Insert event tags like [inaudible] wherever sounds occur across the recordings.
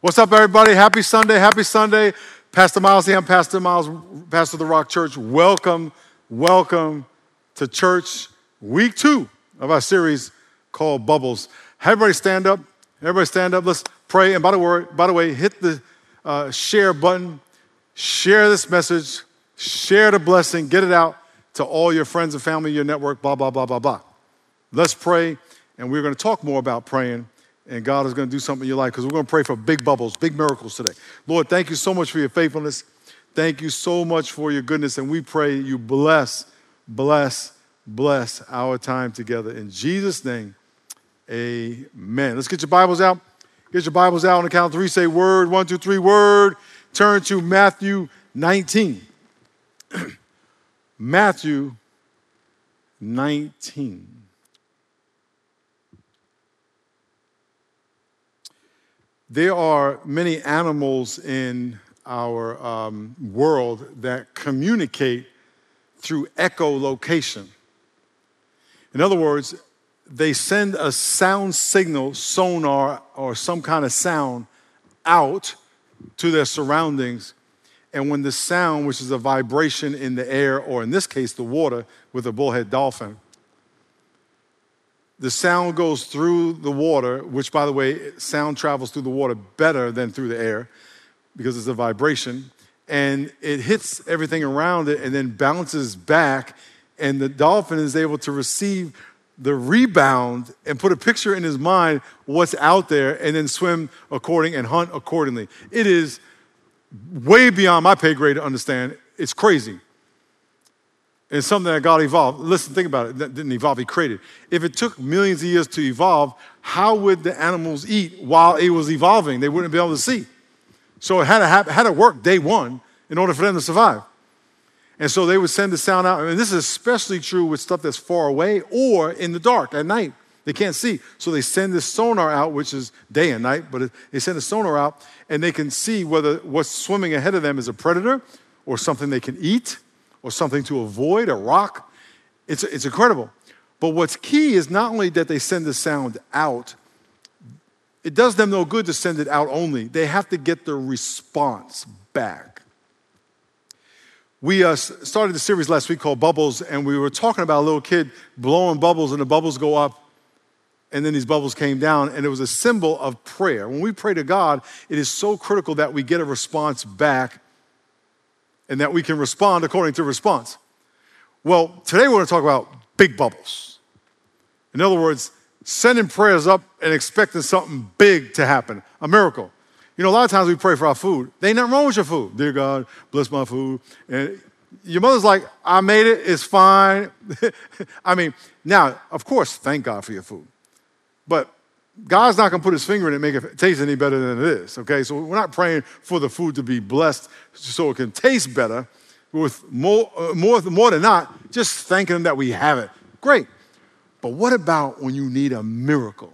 What's up, everybody? Happy Sunday. Happy Sunday. Pastor Miles here. I'm Pastor Miles, Pastor of the Rock Church. Welcome, welcome to church week two of our series called Bubbles. Everybody stand up. Everybody stand up. Let's pray. And by the, word, by the way, hit the uh, share button. Share this message. Share the blessing. Get it out to all your friends and family, your network, blah, blah, blah, blah, blah. Let's pray. And we're going to talk more about praying and God is going to do something in your life because we're going to pray for big bubbles, big miracles today. Lord, thank you so much for your faithfulness. Thank you so much for your goodness. And we pray you bless, bless, bless our time together. In Jesus' name, amen. Let's get your Bibles out. Get your Bibles out on the count of three. Say word, one, two, three, word. Turn to Matthew 19. [clears throat] Matthew 19. There are many animals in our um, world that communicate through echolocation. In other words, they send a sound signal, sonar, or some kind of sound out to their surroundings. And when the sound, which is a vibration in the air, or in this case, the water with a bullhead dolphin, the sound goes through the water, which, by the way, sound travels through the water better than through the air because it's a vibration. And it hits everything around it and then bounces back. And the dolphin is able to receive the rebound and put a picture in his mind what's out there and then swim according and hunt accordingly. It is way beyond my pay grade to understand. It's crazy. It's something that God evolved. Listen, think about it. That didn't evolve, He created. If it took millions of years to evolve, how would the animals eat while it was evolving? They wouldn't be able to see. So it had to, have, had to work day one in order for them to survive. And so they would send the sound out. And this is especially true with stuff that's far away or in the dark at night. They can't see. So they send this sonar out, which is day and night, but they send the sonar out and they can see whether what's swimming ahead of them is a predator or something they can eat or something to avoid, a rock. It's, it's incredible. But what's key is not only that they send the sound out, it does them no good to send it out only. They have to get the response back. We uh, started the series last week called Bubbles, and we were talking about a little kid blowing bubbles, and the bubbles go up, and then these bubbles came down, and it was a symbol of prayer. When we pray to God, it is so critical that we get a response back and that we can respond according to response. Well, today we're going to talk about big bubbles. In other words, sending prayers up and expecting something big to happen, a miracle. You know, a lot of times we pray for our food. There ain't nothing wrong with your food. Dear God, bless my food. And your mother's like, I made it, it's fine. [laughs] I mean, now, of course, thank God for your food. But God's not going to put his finger in it and make it taste any better than it is, okay? So we're not praying for the food to be blessed so it can taste better. With more, uh, more, more than not, just thanking him that we have it. Great. But what about when you need a miracle?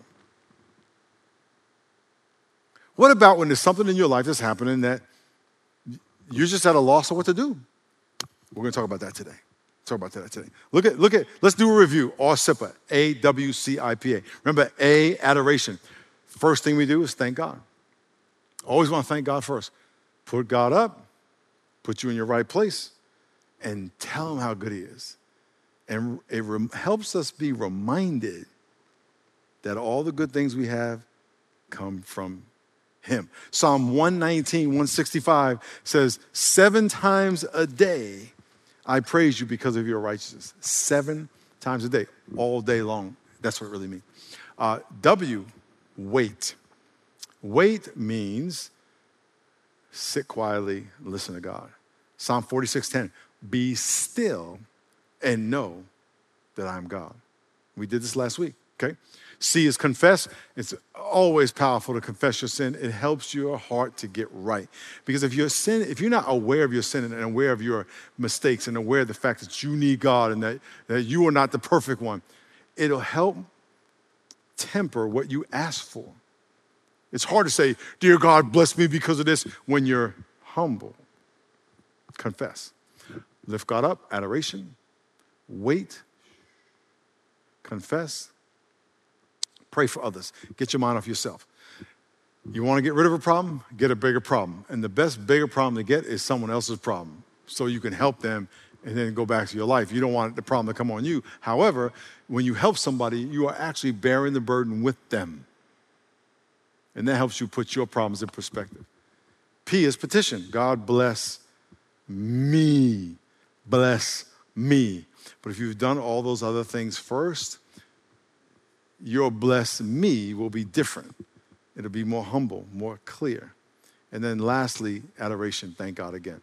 What about when there's something in your life that's happening that you're just at a loss of what to do? We're going to talk about that today. Talk about that today. Look at, look at, let's do a review. AWCIPA, A W C I P A. Remember, A, adoration. First thing we do is thank God. Always want to thank God first. Put God up, put you in your right place, and tell Him how good He is. And it rem- helps us be reminded that all the good things we have come from Him. Psalm 119, 165 says, Seven times a day I praise you because of your righteousness. Seven times a day, all day long. That's what it really means. Uh, w, wait. Wait means sit quietly, listen to God. Psalm 46:10, be still and know that I'm God. We did this last week, okay? C is confess. It's always powerful to confess your sin. It helps your heart to get right. Because if you're sin, if you're not aware of your sin and aware of your mistakes and aware of the fact that you need God and that, that you are not the perfect one, it'll help temper what you ask for. It's hard to say, Dear God, bless me because of this when you're humble. Confess. Lift God up, adoration, wait, confess, Pray for others. Get your mind off yourself. You want to get rid of a problem? Get a bigger problem. And the best bigger problem to get is someone else's problem so you can help them and then go back to your life. You don't want the problem to come on you. However, when you help somebody, you are actually bearing the burden with them. And that helps you put your problems in perspective. P is petition. God bless me. Bless me. But if you've done all those other things first, your bless me will be different. It'll be more humble, more clear. And then lastly, adoration. Thank God again.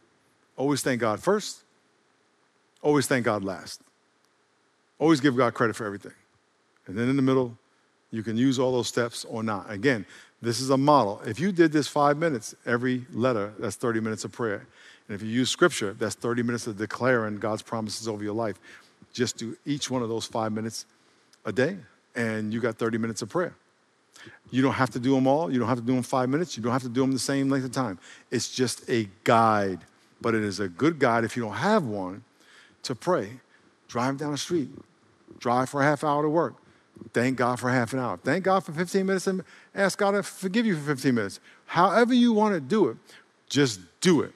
Always thank God first, always thank God last. Always give God credit for everything. And then in the middle, you can use all those steps or not. Again, this is a model. If you did this five minutes every letter, that's 30 minutes of prayer. And if you use scripture, that's 30 minutes of declaring God's promises over your life. Just do each one of those five minutes a day, and you got 30 minutes of prayer. You don't have to do them all. You don't have to do them five minutes. You don't have to do them the same length of time. It's just a guide, but it is a good guide if you don't have one to pray. Drive down the street, drive for a half hour to work, Thank God for half an hour. Thank God for 15 minutes and ask God to forgive you for 15 minutes. However, you want to do it, just do it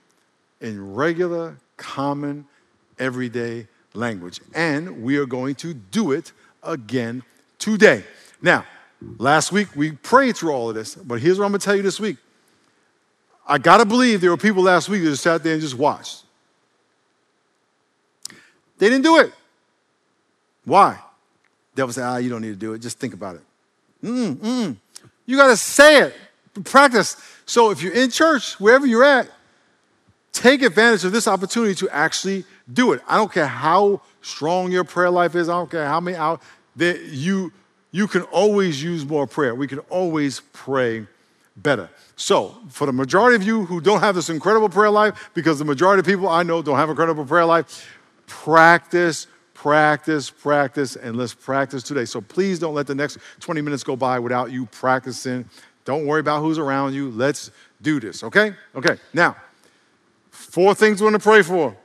in regular, common, everyday language. And we are going to do it again today. Now, last week we prayed through all of this, but here's what I'm to tell you this week. I got to believe there were people last week that just sat there and just watched. They didn't do it. Why? Devil say, ah, you don't need to do it. Just think about it. Mm, mm. You got to say it. Practice. So if you're in church, wherever you're at, take advantage of this opportunity to actually do it. I don't care how strong your prayer life is. I don't care how many hours. That you you can always use more prayer. We can always pray better. So, for the majority of you who don't have this incredible prayer life, because the majority of people I know don't have a incredible prayer life, practice practice, practice, and let's practice today. So please don't let the next 20 minutes go by without you practicing. Don't worry about who's around you. Let's do this, okay? Okay, now, four things we're gonna pray for.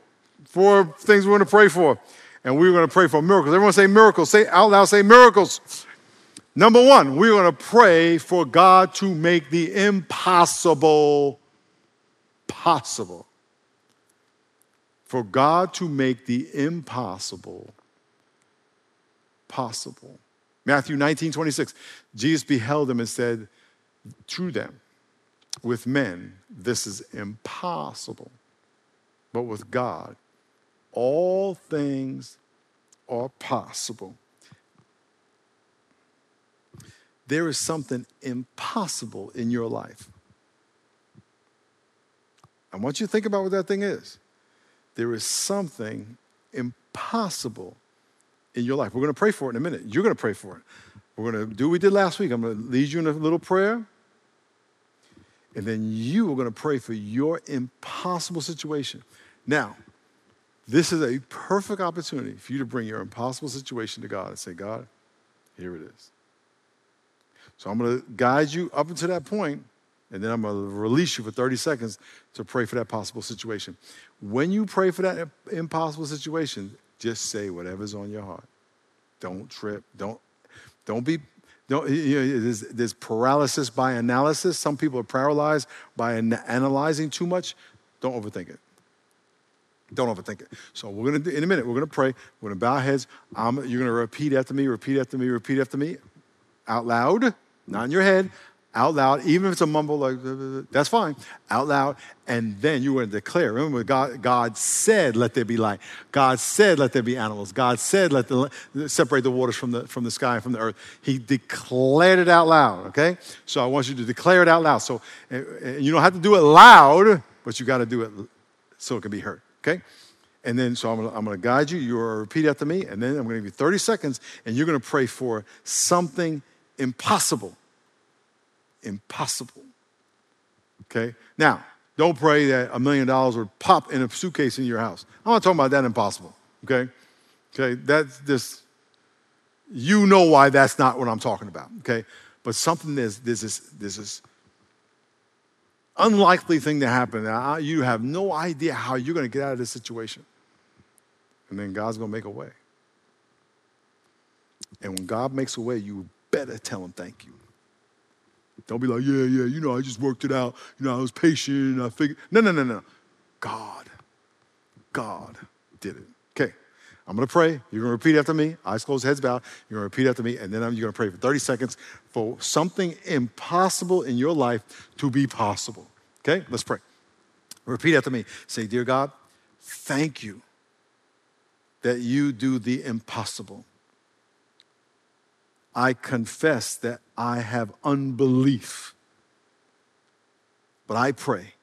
Four things we're gonna pray for. And we're gonna pray for miracles. Everyone say miracles. Say out loud, say miracles. Number one, we're gonna pray for God to make the impossible possible for God to make the impossible possible. Matthew 19, 26. Jesus beheld them and said, To them, with men, this is impossible. But with God, all things are possible. There is something impossible in your life. I want you to think about what that thing is there is something impossible in your life. We're going to pray for it in a minute. You're going to pray for it. We're going to do what we did last week. I'm going to lead you in a little prayer. And then you are going to pray for your impossible situation. Now, this is a perfect opportunity for you to bring your impossible situation to God and say, God, here it is. So I'm going to guide you up until that point, and then I'm going to release you for 30 seconds to pray for that possible situation. When you pray for that impossible situation, just say whatever's on your heart. Don't trip. Don't, don't be, don't, you know, there's, there's paralysis by analysis. Some people are paralyzed by an, analyzing too much. Don't overthink it. Don't overthink it. So we're gonna do, in a minute. We're gonna pray. We're gonna bow our heads. I'm, you're gonna repeat after me. Repeat after me. Repeat after me, out loud, not in your head out loud, even if it's a mumble, like uh, that's fine, out loud, and then you want to declare. Remember, God, God said, "Let there be light." God said, "Let there be animals." God said, "Let the separate the waters from the from the sky and from the earth." He declared it out loud. Okay, so I want you to declare it out loud. So you don't have to do it loud, but you got to do it so it can be heard. Okay. And then, so I'm gonna, I'm gonna guide you. You're repeat after me, and then I'm gonna give you 30 seconds, and you're gonna pray for something impossible impossible. Okay? Now, don't pray that a million dollars would pop in a suitcase in your house. I'm not talking about that impossible. Okay? Okay? That's just, you know why that's not what I'm talking about. Okay? But something there's this, there's this unlikely thing to happen. You have no idea how you're going to get out of this situation. And then God's going to make a way. And when God makes a way, you better tell him thank you. Don't be like, yeah, yeah, you know, I just worked it out. You know, I was patient. I figured. No, no, no, no. God, God did it. I'm gonna pray. You're gonna repeat after me. Eyes closed, heads bowed. You're gonna repeat after me, and then you're gonna pray for 30 seconds for something impossible in your life to be possible. Okay, let's pray. Repeat after me. Say, Dear God, thank you that you do the impossible. I confess that I have unbelief. But I pray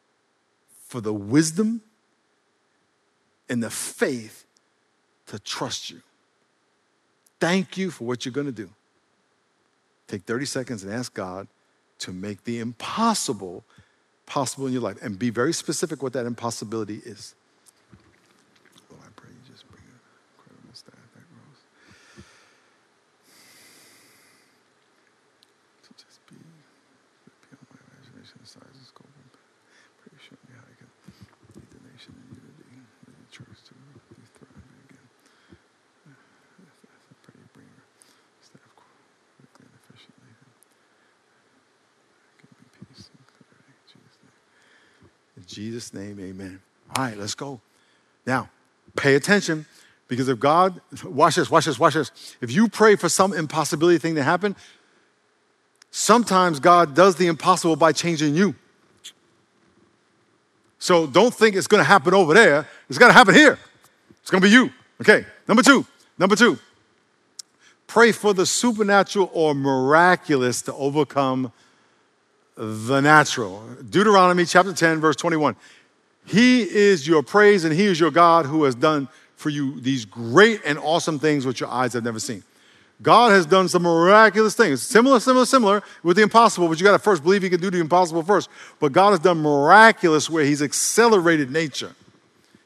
for the wisdom and the faith to trust you. Thank you for what you're going to do. Take 30 seconds and ask God to make the impossible possible in your life and be very specific what that impossibility is. Jesus' name, amen. All right, let's go. Now, pay attention because if God, watch this, watch this, watch this. If you pray for some impossibility thing to happen, sometimes God does the impossible by changing you. So don't think it's going to happen over there. It's to happen here. It's going to be you. Okay. Number two. Number two. Pray for the supernatural or miraculous to overcome the natural. Deuteronomy chapter 10, verse 21. He is your praise and He is your God who has done for you these great and awesome things which your eyes have never seen. God has done some miraculous things. Similar, similar, similar with the impossible, but you got to first believe He can do the impossible first. But God has done miraculous where He's accelerated nature.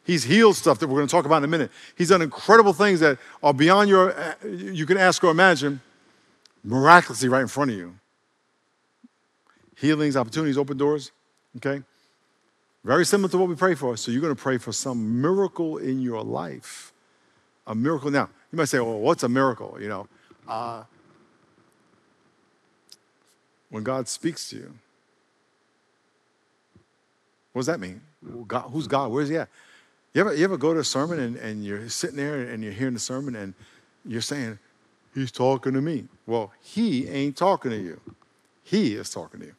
He's healed stuff that we're going to talk about in a minute. He's done incredible things that are beyond your, uh, you can ask or imagine, miraculously right in front of you healings, opportunities, open doors. Okay? Very similar to what we pray for. So you're going to pray for some miracle in your life. A miracle. Now, you might say, well, what's a miracle? You know, uh, when God speaks to you, what does that mean? God, who's God? Where's he at? You ever, you ever go to a sermon and, and you're sitting there and you're hearing the sermon and you're saying, He's talking to me. Well, he ain't talking to you. He is talking to you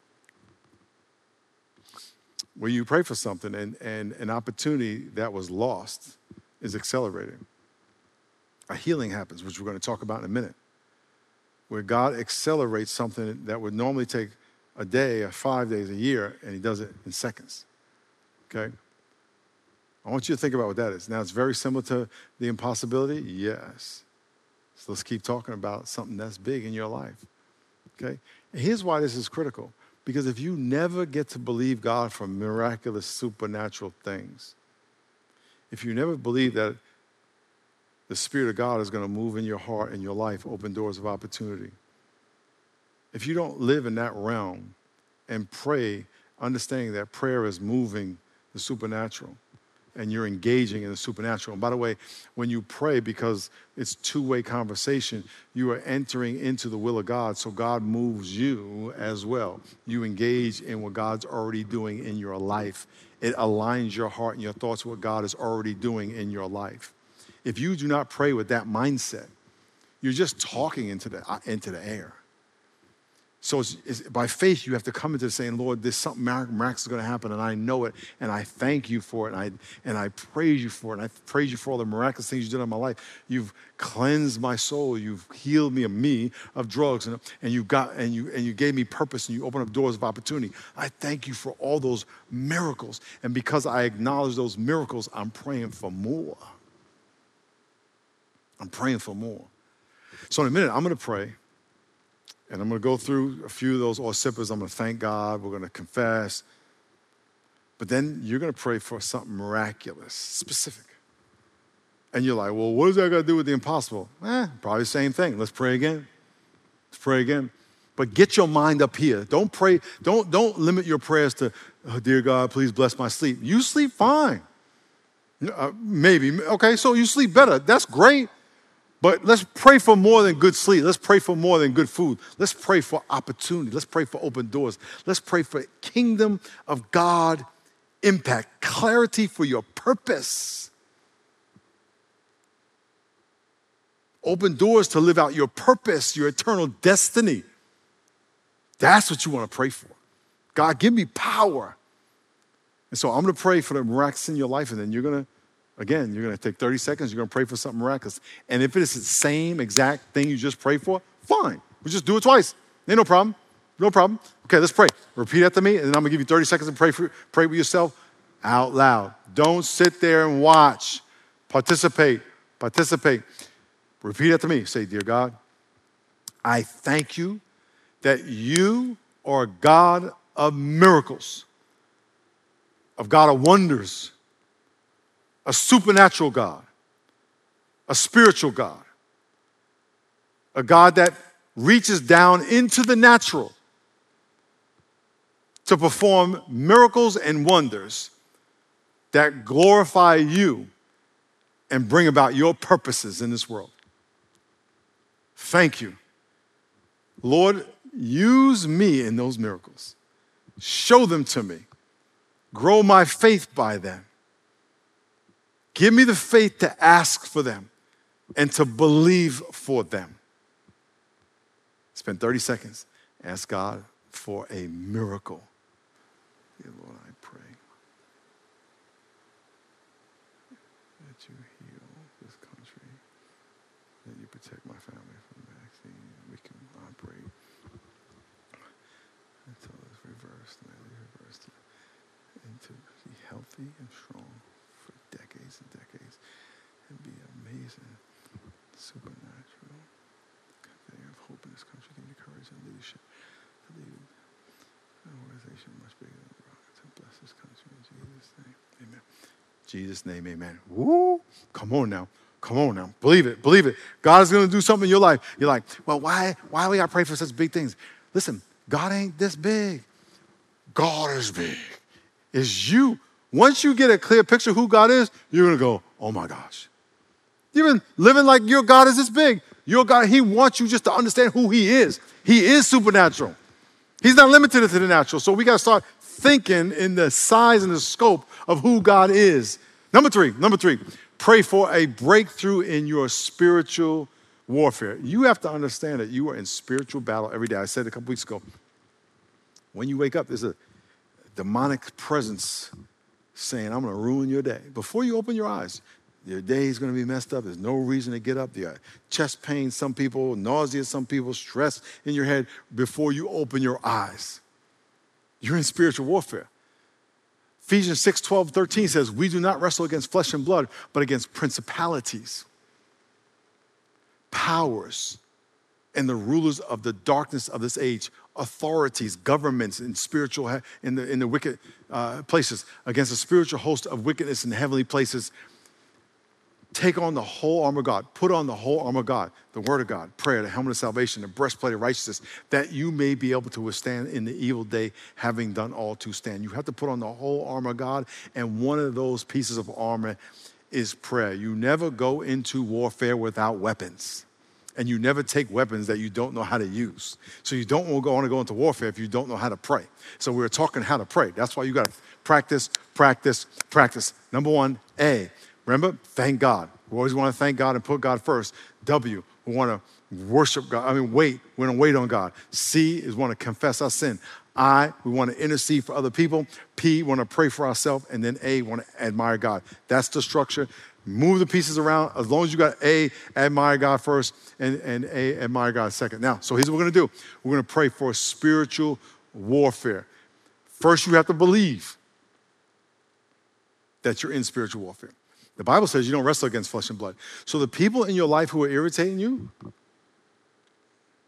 where you pray for something and, and an opportunity that was lost is accelerating. A healing happens, which we're going to talk about in a minute, where God accelerates something that would normally take a day, or five days, a year, and He does it in seconds. Okay? I want you to think about what that is. Now, it's very similar to the impossibility. Yes. So let's keep talking about something that's big in your life. Okay? And here's why this is critical because if you never get to believe God for miraculous supernatural things, if you never believe that the Spirit of God is going to move in your heart and your life, open doors of opportunity, if you don't live in that realm and pray, understanding that prayer is moving the supernatural, and you're engaging in the supernatural. And by the way, when you pray, because it's two-way conversation, you are entering into the will of God. So God moves you as well. You engage in what God's already doing in your life. It aligns your heart and your thoughts with what God is already doing in your life. If you do not pray with that mindset, you're just talking into the, into the air. So it's, it's, by faith, you have to come into saying, Lord, there's something miraculous is going to happen, and I know it, and I thank you for it, and I, and I praise you for it, and I praise you for all the miraculous things you did in my life. You've cleansed my soul, you've healed me of me of drugs, and, and you got and you and you gave me purpose, and you opened up doors of opportunity. I thank you for all those miracles, and because I acknowledge those miracles, I'm praying for more. I'm praying for more. So in a minute, I'm going to pray. And I'm going to go through a few of those all sippers. I'm going to thank God. We're going to confess. But then you're going to pray for something miraculous, specific. And you're like, well, what does that got to do with the impossible? Eh, probably the same thing. Let's pray again. Let's pray again. But get your mind up here. Don't pray, don't, don't limit your prayers to, oh, dear God, please bless my sleep. You sleep fine. Uh, maybe. Okay, so you sleep better. That's great. But let's pray for more than good sleep. Let's pray for more than good food. Let's pray for opportunity. Let's pray for open doors. Let's pray for kingdom of God impact, clarity for your purpose. Open doors to live out your purpose, your eternal destiny. That's what you want to pray for. God, give me power. And so I'm going to pray for the miraculous in your life, and then you're going to, again, you're going to take 30 seconds, you're going to pray for something miraculous. And if it is the same exact thing you just prayed for, fine. We just do it twice. Ain't no problem. No problem. Okay, let's pray. Repeat after me, and then I'm going to give you 30 seconds to pray, for, pray with yourself out loud. Don't sit there and watch. Participate. Participate. Repeat after me. Say, Dear God, I thank you that you are God of miracles, of God of wonders, a supernatural God, a spiritual God, a God that reaches down into the natural to perform miracles and wonders that glorify you and bring about your purposes in this world. Thank you. Lord, use me in those miracles. Show them to me. Grow my faith by them. Give me the faith to ask for them and to believe for them. Spend 30 seconds. Ask God for a miracle. Dear Lord, I pray that you heal this country, that you protect my family from the vaccine. We can operate until it's reversed, and reversed and to be healthy and strong for decades and decades and be amazing, supernatural. They have hope in this country, give me courage and leadership to lead an organization much bigger than the rock to bless this country in Jesus' name. Amen. Jesus' name, amen. Woo! Come on now. Come on now. Believe it. Believe it. God is going to do something in your life. You're like, well, why, why we got to pray for such big things? Listen, God ain't this big. God is big. It's you. Once you get a clear picture of who God is, you're going to go, oh my gosh. You've been living like your God is this big. Your God, He wants you just to understand who He is. He is supernatural. He's not limited to the natural. So we got to start thinking in the size and the scope of who God is. Number three, number three, pray for a breakthrough in your spiritual warfare. You have to understand that you are in spiritual battle every day. I said a couple weeks ago. When you wake up, there's a demonic presence saying, I'm going to ruin your day. Before you open your eyes, your day is going to be messed up. There's no reason to get up. You got chest pain, some people, nausea, some people, stress in your head before you open your eyes. You're in spiritual warfare. Ephesians 6 12, 13 says, We do not wrestle against flesh and blood, but against principalities, powers, and the rulers of the darkness of this age, authorities, governments, and spiritual in the in the wicked uh, places, against a spiritual host of wickedness in heavenly places. Take on the whole armor of God. Put on the whole armor of God, the word of God, prayer, the helmet of salvation, the breastplate of righteousness, that you may be able to withstand in the evil day, having done all to stand. You have to put on the whole armor of God, and one of those pieces of armor is prayer. You never go into warfare without weapons. And you never take weapons that you don't know how to use. So you don't want to go into warfare if you don't know how to pray. So we we're talking how to pray. That's why you got to practice, practice, practice. Number one, A, Remember, thank God. We always want to thank God and put God first. W, we want to worship God. I mean, wait. We want to wait on God. C is want to confess our sin. I, we want to intercede for other people. P, want to pray for ourselves. And then A, want to admire God. That's the structure. Move the pieces around. As long as you got A, admire God first, and, and A, admire God second. Now, so here's what we're going to do we're going to pray for spiritual warfare. First, you have to believe that you're in spiritual warfare. The Bible says you don't wrestle against flesh and blood. So the people in your life who are irritating you,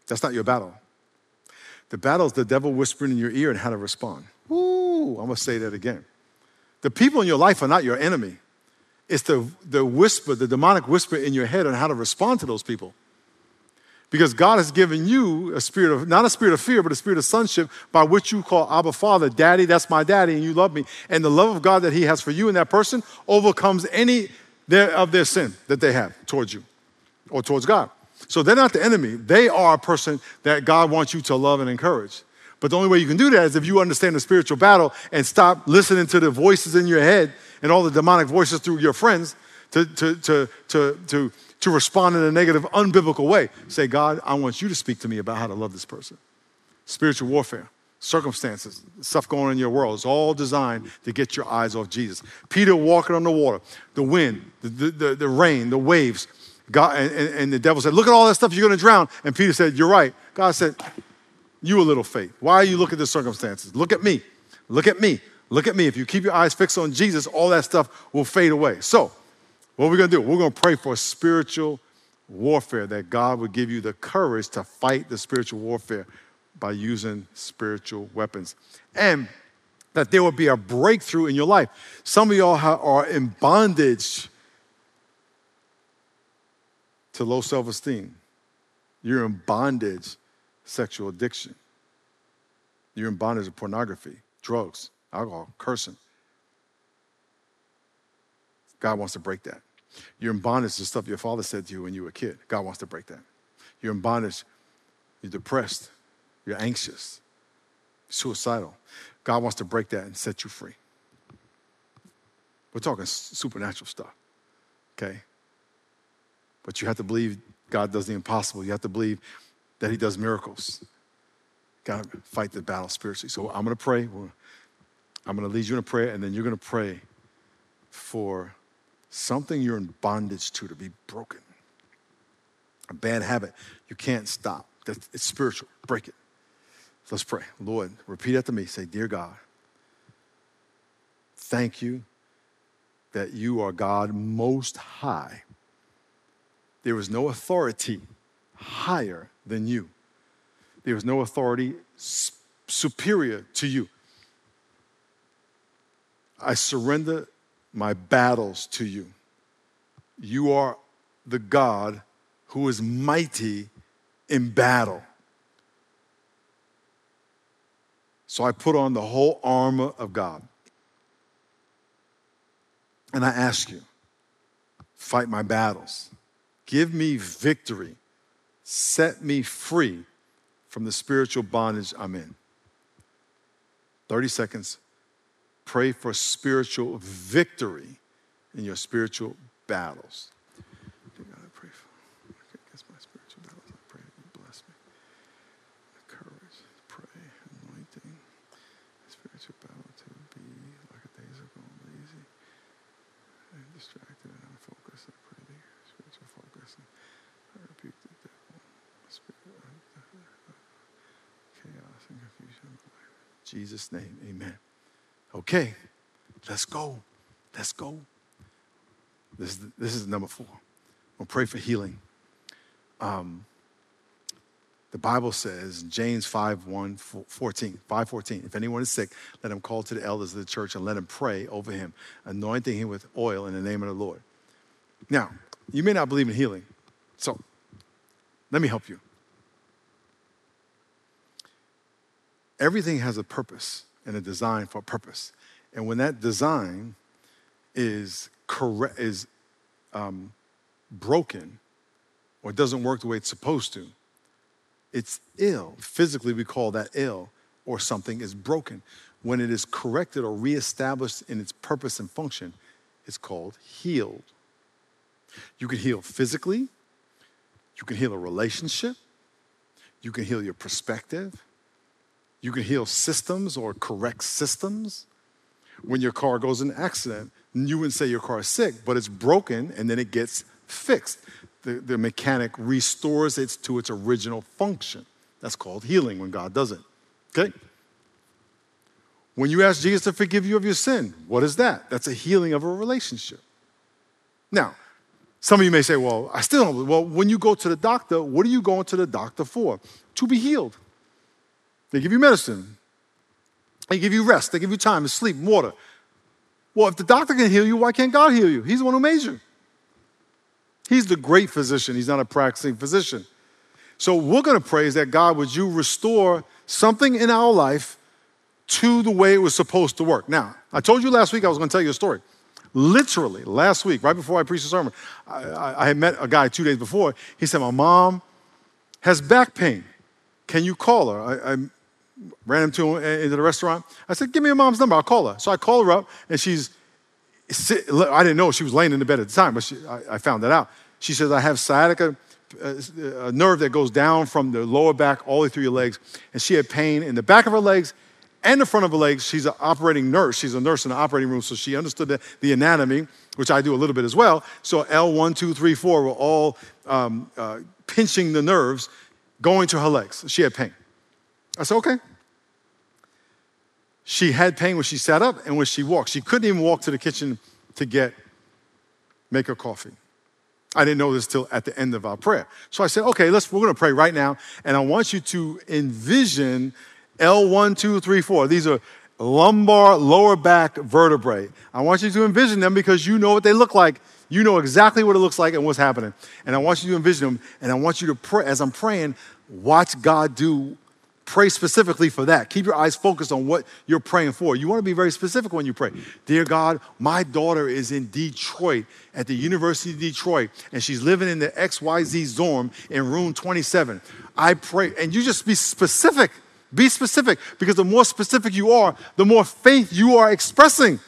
that's not your battle. The battle is the devil whispering in your ear and how to respond. Ooh, I'm gonna say that again. The people in your life are not your enemy. It's the, the whisper, the demonic whisper in your head on how to respond to those people. Because God has given you a spirit of, not a spirit of fear, but a spirit of sonship by which you call Abba Father, Daddy, that's my daddy, and you love me. And the love of God that He has for you and that person overcomes any of their sin that they have towards you. or towards God. So they're not the enemy. They are a person that God wants you to love and encourage. But the only way you can do that is if you understand the spiritual battle and stop listening to the voices in your head and all the demonic voices through your friends to, to, to, to, to, to respond in a negative, unbiblical way. Say, God, I want you to speak to me about how to love this person. Spiritual warfare, circumstances, stuff going on in your world. It's all designed to get your eyes off Jesus. Peter walking on the water, the wind, the, the, the, the rain, the waves. God, and, and the devil said, Look at all that stuff, you're gonna drown. And Peter said, You're right. God said, You a little faith. Why are you looking at the circumstances? Look at me. Look at me. Look at me. If you keep your eyes fixed on Jesus, all that stuff will fade away. So, what are we gonna do? We're gonna pray for spiritual warfare, that God would give you the courage to fight the spiritual warfare by using spiritual weapons. And that there will be a breakthrough in your life. Some of y'all are in bondage to low self esteem. You're in bondage, sexual addiction. You're in bondage of pornography, drugs, alcohol, cursing. God wants to break that. You're in bondage to stuff your father said to you when you were a kid. God wants to break that. You're in bondage. You're depressed. You're anxious. Suicidal. God wants to break that and set you free. We're talking supernatural stuff. Okay? But you have to believe God does the impossible. You have to believe that He does miracles. Got to fight the battle spiritually. So I'm going to pray. I'm going to lead you in a prayer, and then you're going to pray for something you're in bondage to to be broken. A bad habit you can't stop. It's spiritual. Break it. Let's pray. Lord, repeat after me. Say, Dear God, thank you that you are God most high there is no authority higher than you. There is no authority superior to you. I surrender my battles to you. You are the God who is mighty in battle. So I put on the whole armor of God. And I ask you, fight my battles. Give me victory. Set me free from the spiritual bondage I'm in. 30 seconds. Pray for spiritual victory in your spiritual battles. Dear God, I pray for okay, I guess my spiritual battles. I pray that you bless me. The courage, pray, anointing. The spiritual battle to be like a days ago, lazy and distracted and unfocused. I pray that your spiritual focus. And I rebuke the devil, spirit, uh, uh, uh, chaos and confusion. In Jesus' name, amen. Okay, let's go. Let's go. This is, this is number four. We'll pray for healing. Um, the Bible says, James 5 1, 14, 5 14, if anyone is sick, let him call to the elders of the church and let him pray over him, anointing him with oil in the name of the Lord. Now, you may not believe in healing, so let me help you. everything has a purpose and a design for a purpose. And when that design is correct, is um, broken, or doesn't work the way it's supposed to, it's ill. Physically, we call that ill, or something is broken. When it is corrected or reestablished in its purpose and function, it's called healed. You can heal physically, you can heal a relationship, you can heal your perspective, you can heal systems or correct systems. When your car goes in an accident, you wouldn't say your car is sick, but it's broken and then it gets fixed. The, the mechanic restores it to its original function. That's called healing when God does it. Okay? When you ask Jesus to forgive you of your sin, what is that? That's a healing of a relationship. Now, some of you may say, well, I still don't. Well, when you go to the doctor, what are you going to the doctor for? To be healed. They give you medicine. They give you rest. They give you time to sleep, and water. Well, if the doctor can heal you, why can't God heal you? He's the one who made you. He's the great physician. He's not a practicing physician. So we're going to pray is that God, would you restore something in our life to the way it was supposed to work? Now, I told you last week I was going to tell you a story. Literally, last week, right before I preached the sermon, I, I, I had met a guy two days before. He said, My mom has back pain. Can you call her? I ran into, into the restaurant. I said, Give me your mom's number. I'll call her. So I call her up, and she's, I didn't know she was laying in the bed at the time, but she, I, found that out. She says, I have sciatica, uh, a nerve that goes down from the lower back all the way through your legs. And she had pain in the back of her legs and the front of her legs. She's an operating nurse. She's a nurse in the operating room, so she understood the, the anatomy, which I do a little bit as well. So L1, 2, 3, 4 were all um, uh, pinching the nerves going to her legs. She had pain. I said, okay. She had pain when she sat up and when she walked. She couldn't even walk to the kitchen to get, make her coffee. I didn't know this till at the end of our prayer. So I said, okay, let's, we're gonna pray right now. And I want you to envision L1, 2, 3, 4. These are lumbar, lower back vertebrae. I want you to envision them because you know what they look like. You know exactly what it looks like and what's happening. And I want you to envision them. And I want you to pray, as I'm praying, watch God do Pray specifically for that. Keep your eyes focused on what you're praying for. You want to be very specific when you pray. Dear God, my daughter is in Detroit at the University of Detroit, and she's living in the XYZ dorm in room 27. I pray, and you just be specific. Be specific because the more specific you are, the more faith you are expressing.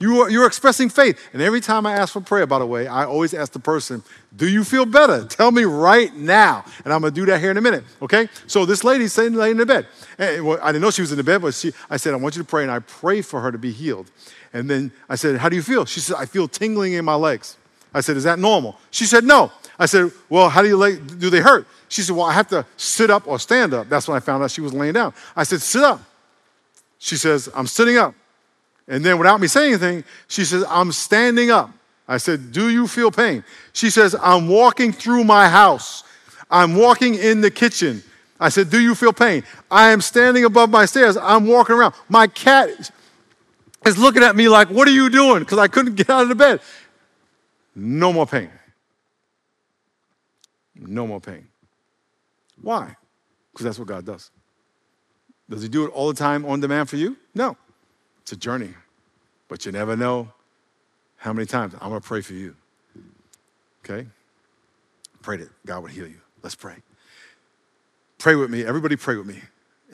You are, you're expressing faith. And every time I ask for prayer, by the way, I always ask the person, Do you feel better? Tell me right now. And I'm going to do that here in a minute. Okay? So this lady's sitting laying in the bed. And, well, I didn't know she was in the bed, but she, I said, I want you to pray. And I pray for her to be healed. And then I said, How do you feel? She said, I feel tingling in my legs. I said, Is that normal? She said, No. I said, Well, how do you lay, do they hurt? She said, Well, I have to sit up or stand up. That's when I found out she was laying down. I said, Sit up. She says, I'm sitting up. And then without me saying anything, she says, I'm standing up. I said, Do you feel pain? She says, I'm walking through my house. I'm walking in the kitchen. I said, Do you feel pain? I am standing above my stairs. I'm walking around. My cat is looking at me like, What are you doing? Because I couldn't get out of the bed. No more pain. No more pain. Why? Because that's what God does. Does He do it all the time on demand for you? No. It's a journey, but you never know how many times. I'm going to pray for you. Okay? Pray that God would heal you. Let's pray. Pray with me. Everybody pray with me.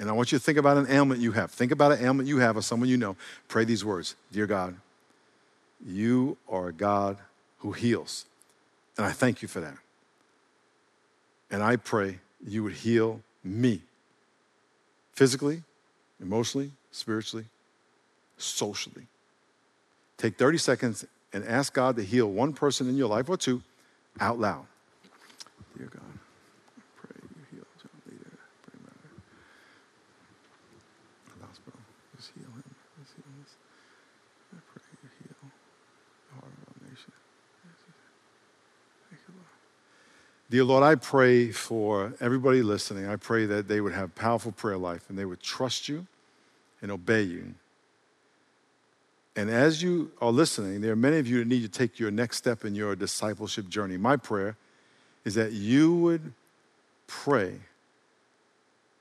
And I want you to think about an ailment you have. Think about an ailment you have or someone you know. Pray these words Dear God, you are a God who heals. And I thank you for that. And I pray you would heal me physically, emotionally, spiritually, socially. Take 30 seconds and ask God to heal one person in your life or two out loud. Dear God. Dear Lord, I pray for everybody listening. I pray that they would have powerful prayer life and they would trust you and obey you and as you are listening, there are many of you that need to take your next step in your discipleship journey. My prayer is that you would pray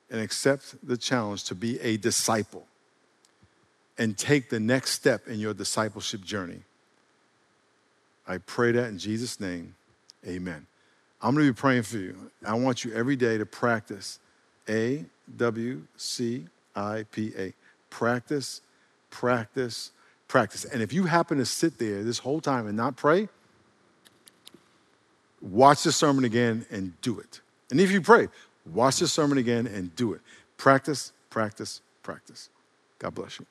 and accept the challenge to be a disciple and take the next step in your discipleship journey. I pray that in Jesus' name, amen. I'm going to be praying for you. I want you every day to practice A W C I P A. Practice, practice, practice. And if you happen to sit there this whole time and not pray, watch the sermon again and do it. And if you pray, watch the sermon again and do it. Practice, practice, practice. God bless you.